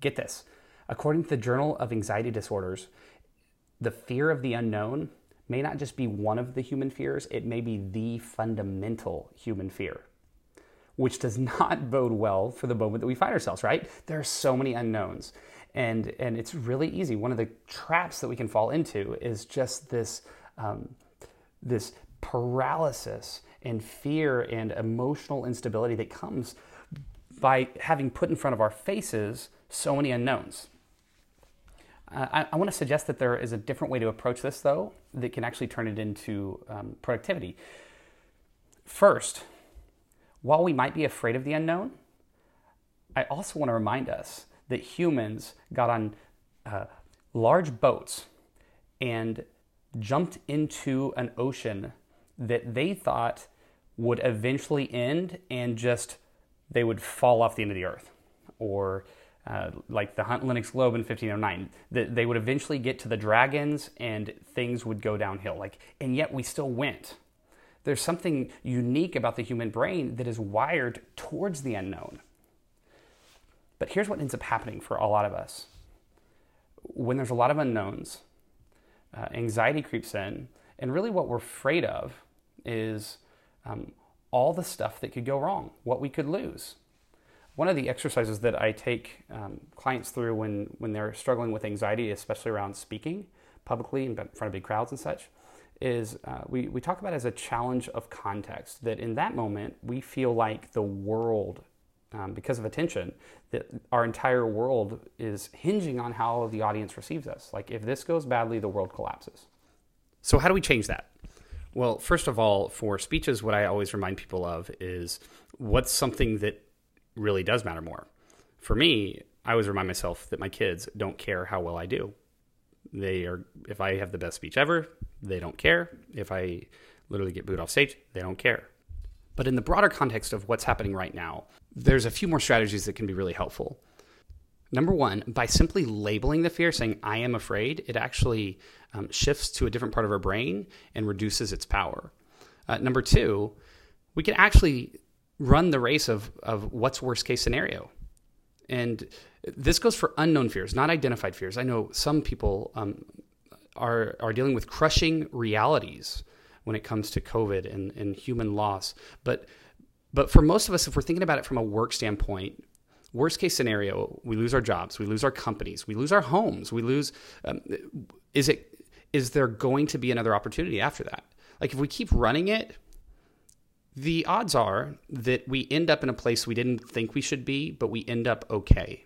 Get this. According to the Journal of Anxiety Disorders, the fear of the unknown may not just be one of the human fears, it may be the fundamental human fear, which does not bode well for the moment that we find ourselves, right? There are so many unknowns. And, and it's really easy. One of the traps that we can fall into is just this, um, this paralysis and fear and emotional instability that comes by having put in front of our faces so many unknowns. Uh, I, I want to suggest that there is a different way to approach this, though, that can actually turn it into um, productivity. First, while we might be afraid of the unknown, I also want to remind us that humans got on uh, large boats and jumped into an ocean that they thought would eventually end and just they would fall off the end of the earth or uh, like the Hunt Lenox Globe in 1509, that they would eventually get to the dragons and things would go downhill. Like, and yet we still went. There's something unique about the human brain that is wired towards the unknown. But here's what ends up happening for a lot of us. When there's a lot of unknowns, uh, anxiety creeps in, and really what we're afraid of is um, all the stuff that could go wrong, what we could lose. One of the exercises that I take um, clients through when, when they're struggling with anxiety, especially around speaking publicly in front of big crowds and such, is uh, we, we talk about as a challenge of context. That in that moment, we feel like the world, um, because of attention, that our entire world is hinging on how the audience receives us. Like if this goes badly, the world collapses. So, how do we change that? Well, first of all, for speeches, what I always remind people of is what's something that really does matter more. For me, I always remind myself that my kids don't care how well I do. They are, if I have the best speech ever, they don't care. If I literally get booed off stage, they don't care. But in the broader context of what's happening right now, there's a few more strategies that can be really helpful. Number one, by simply labeling the fear, saying, I am afraid, it actually um, shifts to a different part of our brain and reduces its power. Uh, number two, we can actually run the race of, of what's worst case scenario. And this goes for unknown fears, not identified fears. I know some people um, are, are dealing with crushing realities when it comes to COVID and, and human loss. But, but for most of us, if we're thinking about it from a work standpoint, worst case scenario, we lose our jobs, we lose our companies, we lose our homes, we lose. Um, is it is there going to be another opportunity after that? Like if we keep running it, the odds are that we end up in a place we didn't think we should be, but we end up okay.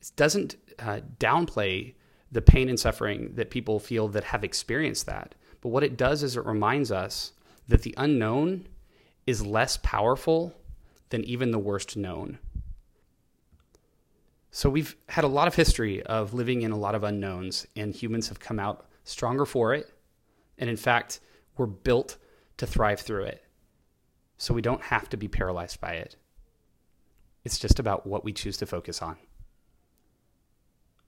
It doesn't uh, downplay the pain and suffering that people feel that have experienced that. But what it does is it reminds us that the unknown is less powerful than even the worst known. So we've had a lot of history of living in a lot of unknowns, and humans have come out stronger for it. And in fact, we're built to thrive through it. So we don't have to be paralyzed by it. It's just about what we choose to focus on.